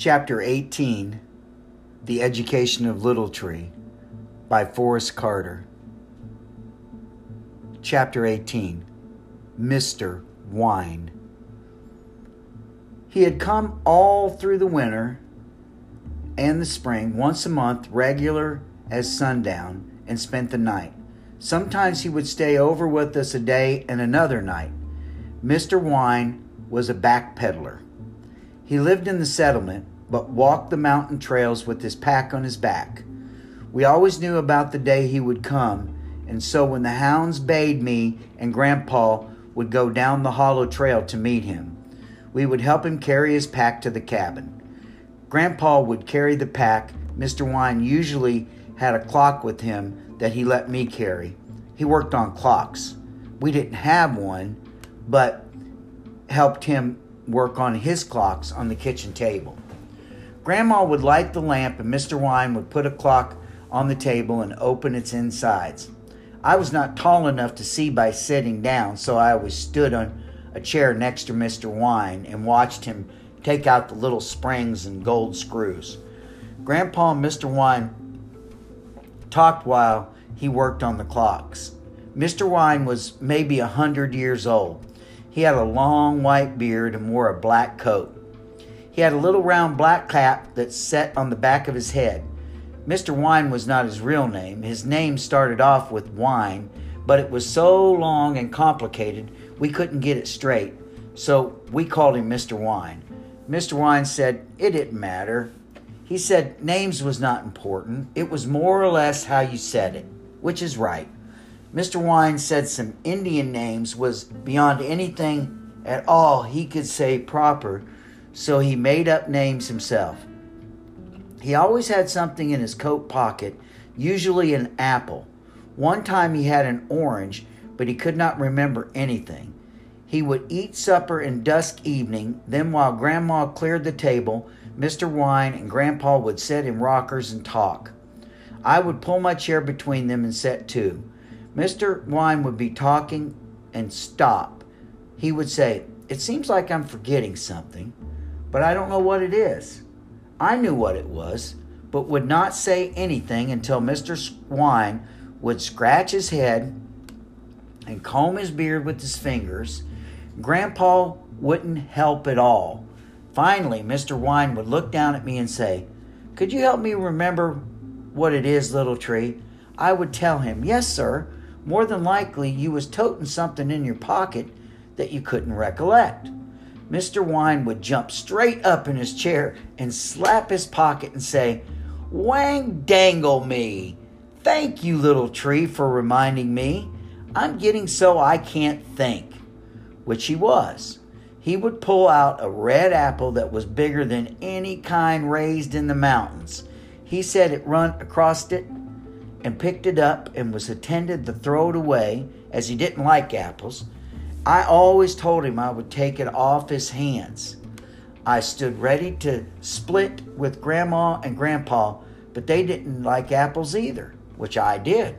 Chapter 18 The Education of Little Tree by Forrest Carter. Chapter 18 Mr. Wine. He had come all through the winter and the spring, once a month, regular as sundown, and spent the night. Sometimes he would stay over with us a day and another night. Mr. Wine was a back peddler. He lived in the settlement, but walked the mountain trails with his pack on his back. We always knew about the day he would come, and so when the hounds bayed me and Grandpa would go down the hollow trail to meet him, we would help him carry his pack to the cabin. Grandpa would carry the pack. Mr. Wine usually had a clock with him that he let me carry. He worked on clocks. We didn't have one, but helped him work on his clocks on the kitchen table. Grandma would light the lamp, and Mr. Wine would put a clock on the table and open its insides. I was not tall enough to see by sitting down, so I always stood on a chair next to Mr. Wine and watched him take out the little springs and gold screws. Grandpa and Mr. Wine talked while he worked on the clocks. Mr. Wine was maybe a hundred years old. He had a long white beard and wore a black coat. He had a little round black cap that set on the back of his head. Mr. Wine was not his real name. His name started off with Wine, but it was so long and complicated we couldn't get it straight, so we called him Mr. Wine. Mr. Wine said it didn't matter. He said names was not important, it was more or less how you said it, which is right. Mr. Wine said some Indian names was beyond anything at all he could say proper, so he made up names himself. He always had something in his coat pocket, usually an apple. One time he had an orange, but he could not remember anything. He would eat supper in dusk evening, then while Grandma cleared the table, Mr. Wine and Grandpa would sit in rockers and talk. I would pull my chair between them and sit too. Mr. Wine would be talking and stop. He would say, It seems like I'm forgetting something, but I don't know what it is. I knew what it was, but would not say anything until Mr. Wine would scratch his head and comb his beard with his fingers. Grandpa wouldn't help at all. Finally, Mr. Wine would look down at me and say, Could you help me remember what it is, little tree? I would tell him, Yes, sir. More than likely, you was toting something in your pocket that you couldn't recollect. Mr. Wine would jump straight up in his chair and slap his pocket and say, Wang dangle me! Thank you, little tree, for reminding me. I'm getting so I can't think. Which he was. He would pull out a red apple that was bigger than any kind raised in the mountains. He said it run across it and picked it up and was intended to throw it away as he didn't like apples. I always told him I would take it off his hands. I stood ready to split with Grandma and Grandpa, but they didn't like apples either, which I did.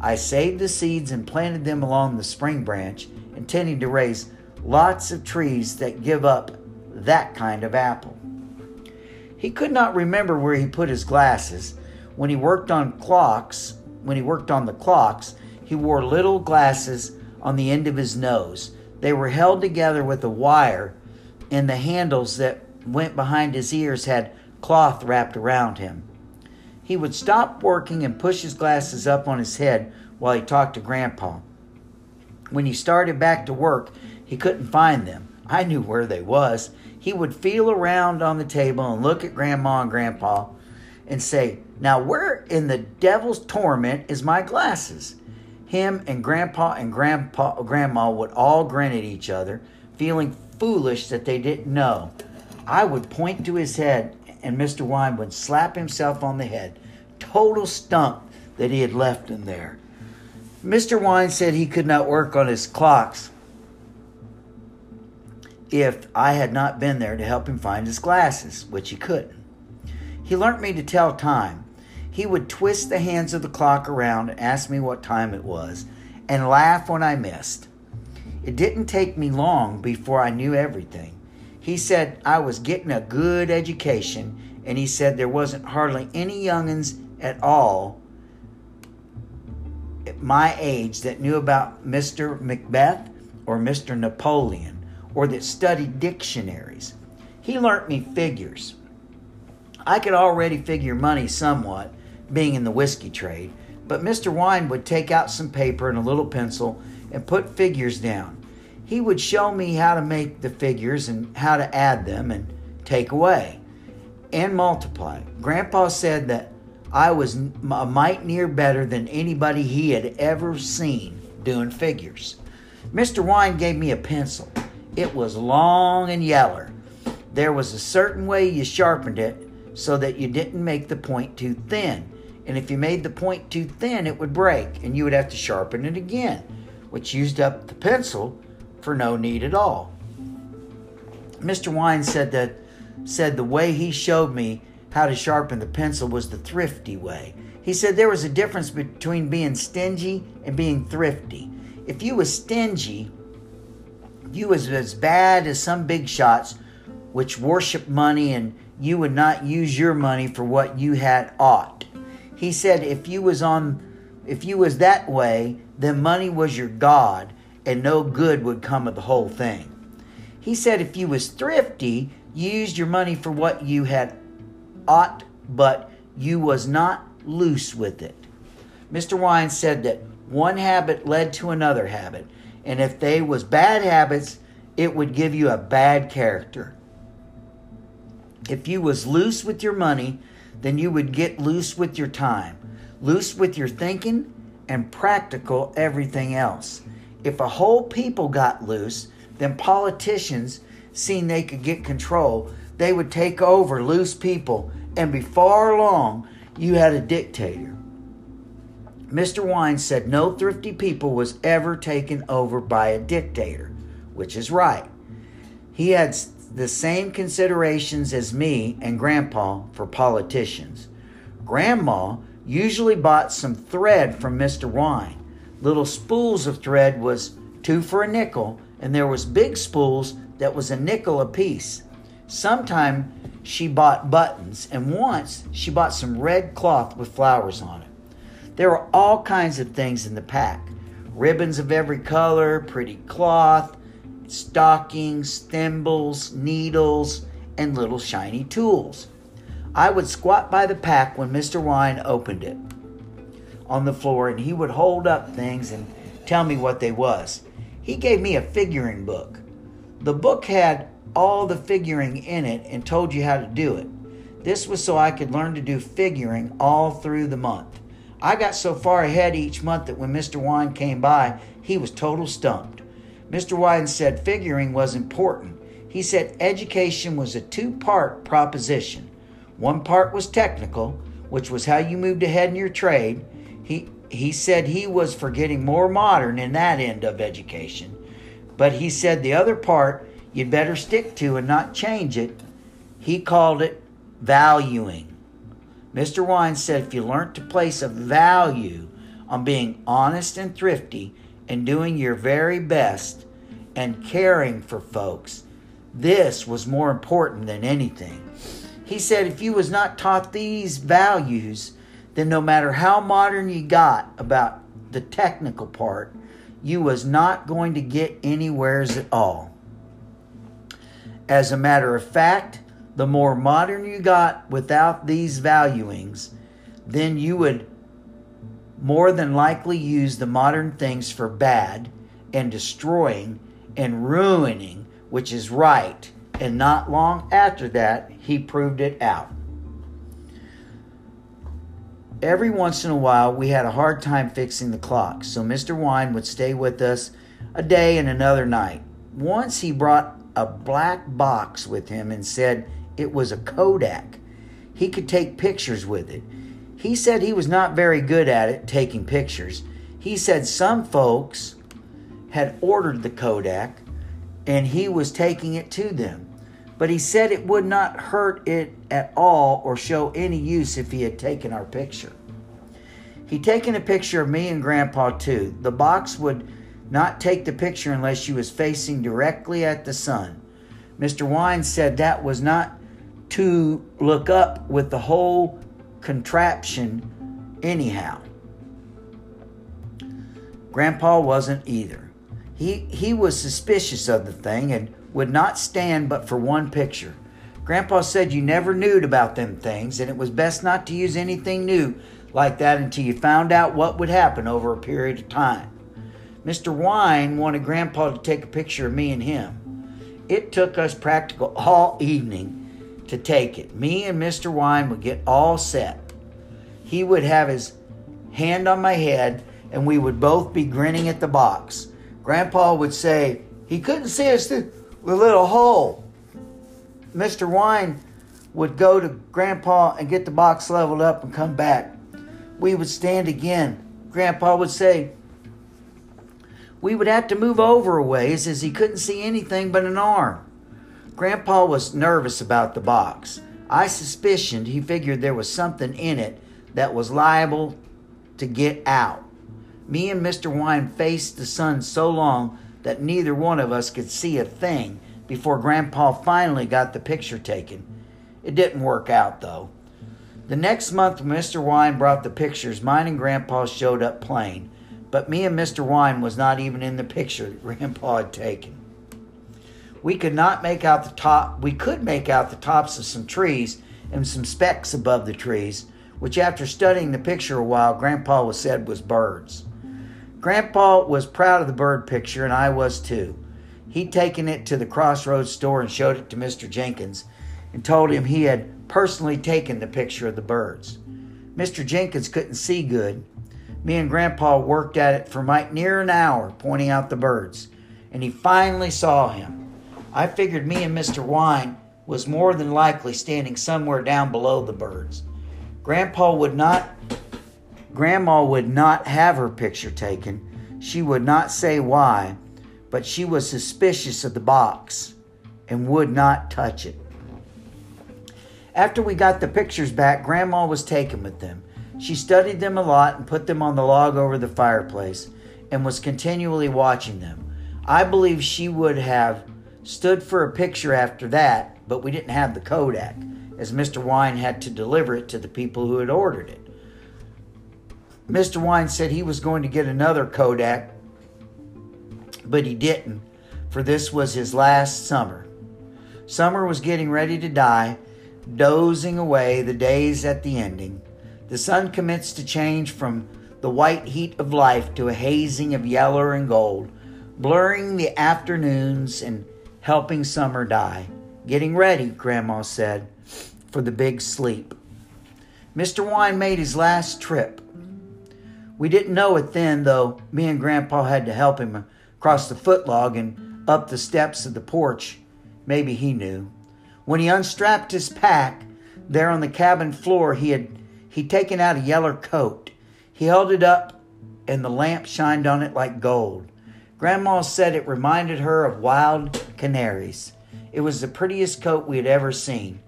I saved the seeds and planted them along the spring branch, intending to raise lots of trees that give up that kind of apple. He could not remember where he put his glasses. When he worked on clocks, when he worked on the clocks, he wore little glasses on the end of his nose. They were held together with a wire, and the handles that went behind his ears had cloth wrapped around him. He would stop working and push his glasses up on his head while he talked to Grandpa. When he started back to work, he couldn't find them. I knew where they was. He would feel around on the table and look at Grandma and Grandpa and say, "Now where in the devil's torment is my glasses?" Him and Grandpa and Grandpa Grandma would all grin at each other, feeling foolish that they didn't know. I would point to his head and Mr. Wine would slap himself on the head, total stump that he had left him there. Mr. Wine said he could not work on his clocks if I had not been there to help him find his glasses, which he couldn't. He learnt me to tell time. He would twist the hands of the clock around and ask me what time it was, and laugh when I missed. It didn't take me long before I knew everything. He said I was getting a good education, and he said there wasn't hardly any youngins at all at my age that knew about Mr. Macbeth or Mr. Napoleon or that studied dictionaries. He learnt me figures. I could already figure money somewhat, being in the whiskey trade, but Mr. Wine would take out some paper and a little pencil and put figures down. He would show me how to make the figures and how to add them and take away and multiply. Grandpa said that I was a mite near better than anybody he had ever seen doing figures. Mr. Wine gave me a pencil. It was long and yeller. There was a certain way you sharpened it so that you didn't make the point too thin. And if you made the point too thin, it would break and you would have to sharpen it again, which used up the pencil for no need at all. Mr. Wine said that said the way he showed me how to sharpen the pencil was the thrifty way. He said there was a difference between being stingy and being thrifty. If you was stingy, you was as bad as some big shots which worship money and you would not use your money for what you had ought. He said if you was on if you was that way, then money was your god and no good would come of the whole thing. He said if you was thrifty, you used your money for what you had ought, but you was not loose with it. Mr. Wine said that one habit led to another habit, and if they was bad habits, it would give you a bad character. If you was loose with your money, then you would get loose with your time, loose with your thinking, and practical everything else. If a whole people got loose, then politicians, seeing they could get control, they would take over loose people, and before long, you had a dictator. Mr. Wine said no thrifty people was ever taken over by a dictator, which is right. He had the same considerations as me and Grandpa for politicians. Grandma usually bought some thread from Mr. Wine. Little spools of thread was two for a nickel, and there was big spools that was a nickel apiece. Sometime she bought buttons, and once she bought some red cloth with flowers on it. There were all kinds of things in the pack ribbons of every color, pretty cloth, stockings, thimbles, needles, and little shiny tools. I would squat by the pack when Mr. Wine opened it on the floor and he would hold up things and tell me what they was. He gave me a figuring book. The book had all the figuring in it and told you how to do it. This was so I could learn to do figuring all through the month. I got so far ahead each month that when Mr. Wine came by, he was total stumped. Mr. Wine said figuring was important. He said education was a two part proposition. One part was technical, which was how you moved ahead in your trade. He, he said he was for getting more modern in that end of education. But he said the other part you'd better stick to and not change it. He called it valuing. Mr. Wine said if you learned to place a value on being honest and thrifty, and doing your very best and caring for folks. This was more important than anything. He said if you was not taught these values, then no matter how modern you got about the technical part, you was not going to get anywheres at all. As a matter of fact, the more modern you got without these valuings, then you would more than likely use the modern things for bad and destroying and ruining, which is right. And not long after that, he proved it out. Every once in a while, we had a hard time fixing the clock, so Mr. Wine would stay with us a day and another night. Once he brought a black box with him and said it was a Kodak. He could take pictures with it. He said he was not very good at it, taking pictures. He said some folks had ordered the Kodak and he was taking it to them. But he said it would not hurt it at all or show any use if he had taken our picture. He'd taken a picture of me and Grandpa too. The box would not take the picture unless she was facing directly at the sun. Mr. Wine said that was not to look up with the whole contraption anyhow. Grandpa wasn't either. He, he was suspicious of the thing and would not stand but for one picture. Grandpa said you never knew about them things, and it was best not to use anything new like that until you found out what would happen over a period of time. Mr. Wine wanted Grandpa to take a picture of me and him. It took us practical all evening to take it. Me and Mr. Wine would get all set. He would have his hand on my head, and we would both be grinning at the box. Grandpa would say, He couldn't see us through the little hole. Mr. Wine would go to Grandpa and get the box leveled up and come back. We would stand again. Grandpa would say, we would have to move over a ways as he couldn't see anything but an arm. Grandpa was nervous about the box. I suspicioned he figured there was something in it that was liable to get out. Me and Mr. Wine faced the sun so long that neither one of us could see a thing before Grandpa finally got the picture taken. It didn't work out, though. The next month, Mr. Wine brought the pictures. Mine and Grandpa showed up plain. But me and Mr. Wine was not even in the picture that Grandpa had taken. We could not make out the top, we could make out the tops of some trees and some specks above the trees, which after studying the picture a while, Grandpa was said was birds. Grandpa was proud of the bird picture, and I was too. He'd taken it to the Crossroads store and showed it to Mr. Jenkins and told him he had personally taken the picture of the birds. Mr. Jenkins couldn't see good, me and Grandpa worked at it for might near an hour, pointing out the birds, and he finally saw him. I figured me and Mr. Wine was more than likely standing somewhere down below the birds. Grandpa would not Grandma would not have her picture taken. She would not say why, but she was suspicious of the box and would not touch it. After we got the pictures back, Grandma was taken with them. She studied them a lot and put them on the log over the fireplace and was continually watching them. I believe she would have stood for a picture after that, but we didn't have the Kodak, as Mr. Wine had to deliver it to the people who had ordered it. Mr. Wine said he was going to get another Kodak, but he didn't, for this was his last summer. Summer was getting ready to die, dozing away the days at the ending. The sun commenced to change from the white heat of life to a hazing of yellow and gold, blurring the afternoons and helping summer die. Getting ready, Grandma said, for the big sleep. Mr. Wine made his last trip. We didn't know it then, though me and Grandpa had to help him across the footlog and up the steps of the porch. Maybe he knew. When he unstrapped his pack, there on the cabin floor, he had He'd taken out a yellow coat. He held it up, and the lamp shined on it like gold. Grandma said it reminded her of wild canaries. It was the prettiest coat we had ever seen.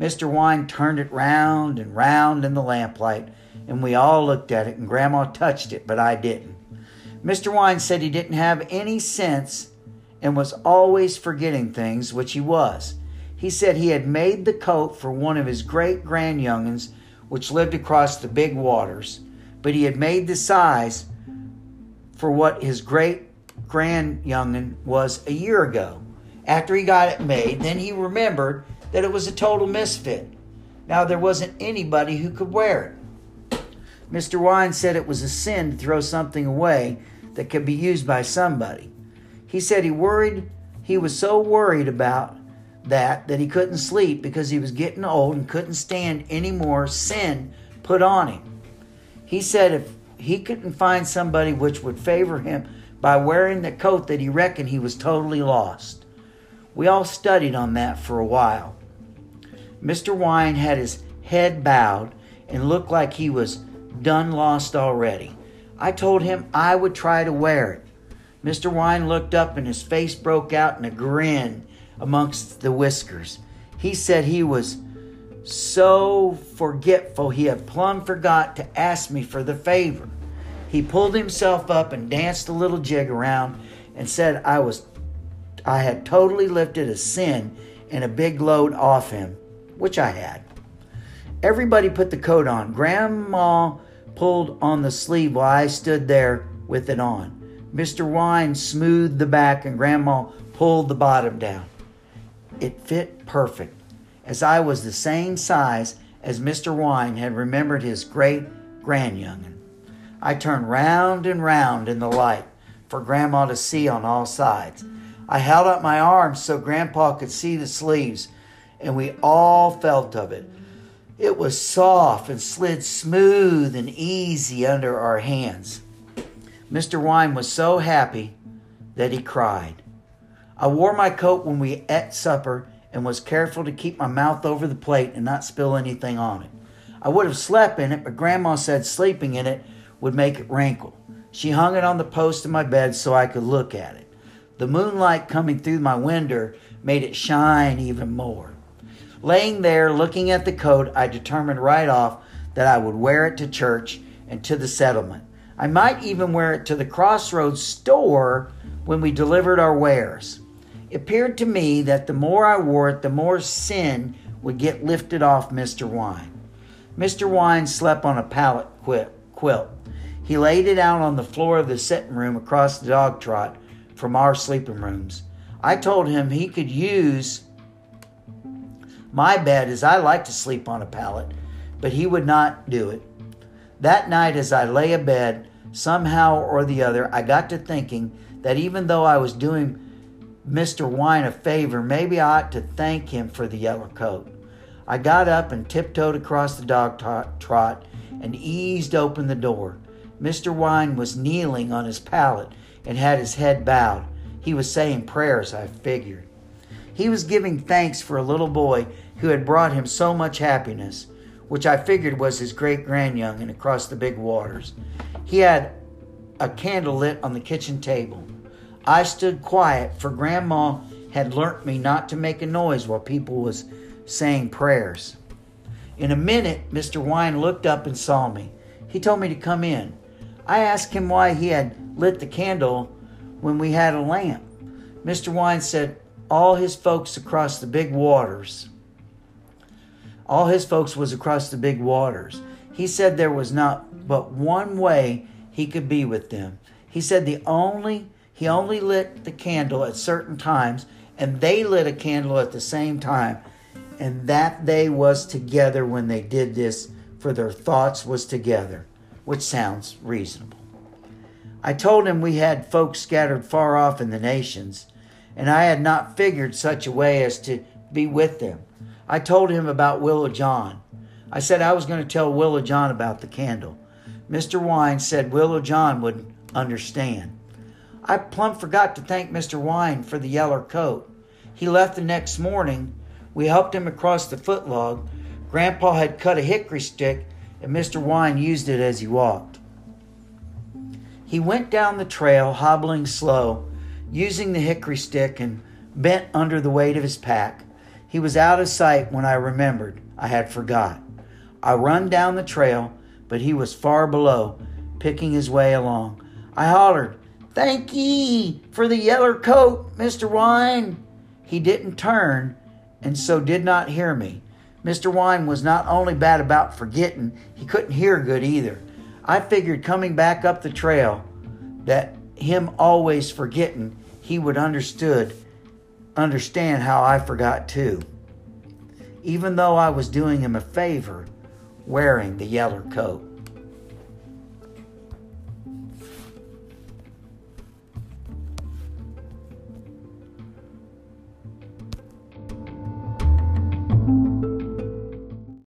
Mr. Wine turned it round and round in the lamplight, and we all looked at it, and Grandma touched it, but I didn't. Mr. Wine said he didn't have any sense and was always forgetting things, which he was. He said he had made the coat for one of his great grand young'uns which lived across the big waters, but he had made the size for what his great grand youngin was a year ago. After he got it made, then he remembered that it was a total misfit. Now there wasn't anybody who could wear it. Mr. Wine said it was a sin to throw something away that could be used by somebody. He said he worried, he was so worried about that that he couldn't sleep because he was getting old and couldn't stand any more sin put on him. He said if he couldn't find somebody which would favor him by wearing the coat that he reckoned he was totally lost. We all studied on that for a while. Mr. Wine had his head bowed and looked like he was done lost already. I told him I would try to wear it. Mr. Wine looked up and his face broke out in a grin amongst the whiskers. He said he was so forgetful he had plumb forgot to ask me for the favor. He pulled himself up and danced a little jig around and said I was I had totally lifted a sin and a big load off him, which I had. Everybody put the coat on. Grandma pulled on the sleeve while I stood there with it on. Mr. Wine smoothed the back and Grandma pulled the bottom down. It fit perfect, as I was the same size as Mr. Wine had remembered his great grandyoungin. I turned round and round in the light for Grandma to see on all sides. I held up my arms so Grandpa could see the sleeves, and we all felt of it. It was soft and slid smooth and easy under our hands. Mr. Wine was so happy that he cried. I wore my coat when we ate supper and was careful to keep my mouth over the plate and not spill anything on it. I would have slept in it, but Grandma said sleeping in it would make it wrinkle. She hung it on the post of my bed so I could look at it. The moonlight coming through my window made it shine even more. Laying there looking at the coat, I determined right off that I would wear it to church and to the settlement. I might even wear it to the crossroads store when we delivered our wares. It appeared to me that the more I wore it, the more sin would get lifted off Mr. Wine. Mr. Wine slept on a pallet quilt. He laid it out on the floor of the sitting room across the dog trot from our sleeping rooms. I told him he could use my bed as I like to sleep on a pallet, but he would not do it. That night, as I lay abed, somehow or the other, I got to thinking that even though I was doing Mr. Wine a favor, maybe I ought to thank him for the yellow coat. I got up and tiptoed across the dog trot and eased open the door. Mr. Wine was kneeling on his pallet and had his head bowed. He was saying prayers, I figured. He was giving thanks for a little boy who had brought him so much happiness, which I figured was his great grandyoungin across the big waters. He had a candle lit on the kitchen table. I stood quiet, for Grandma had learnt me not to make a noise while people was saying prayers. In a minute, Mr. Wine looked up and saw me. He told me to come in. I asked him why he had lit the candle when we had a lamp. Mr. Wine said all his folks across the big waters, all his folks was across the big waters. He said there was not but one way he could be with them. He said the only he only lit the candle at certain times and they lit a candle at the same time and that they was together when they did this for their thoughts was together which sounds reasonable. I told him we had folks scattered far off in the nations, and I had not figured such a way as to be with them. I told him about Willow John. I said I was going to tell Willow John about the candle. Mr. Wine said Willow John would understand. I plumb forgot to thank Mr. Wine for the yeller coat. He left the next morning. We helped him across the footlog. Grandpa had cut a hickory stick and Mr. Wine used it as he walked. He went down the trail, hobbling slow, using the hickory stick and bent under the weight of his pack. He was out of sight when I remembered I had forgot. I run down the trail, but he was far below, picking his way along. I hollered, Thank ye for the yeller coat, Mr. Wine. He didn't turn, and so did not hear me. Mr. Wine was not only bad about forgetting, he couldn't hear good either. I figured coming back up the trail that him always forgetting, he would understood understand how I forgot too. Even though I was doing him a favor wearing the yeller coat.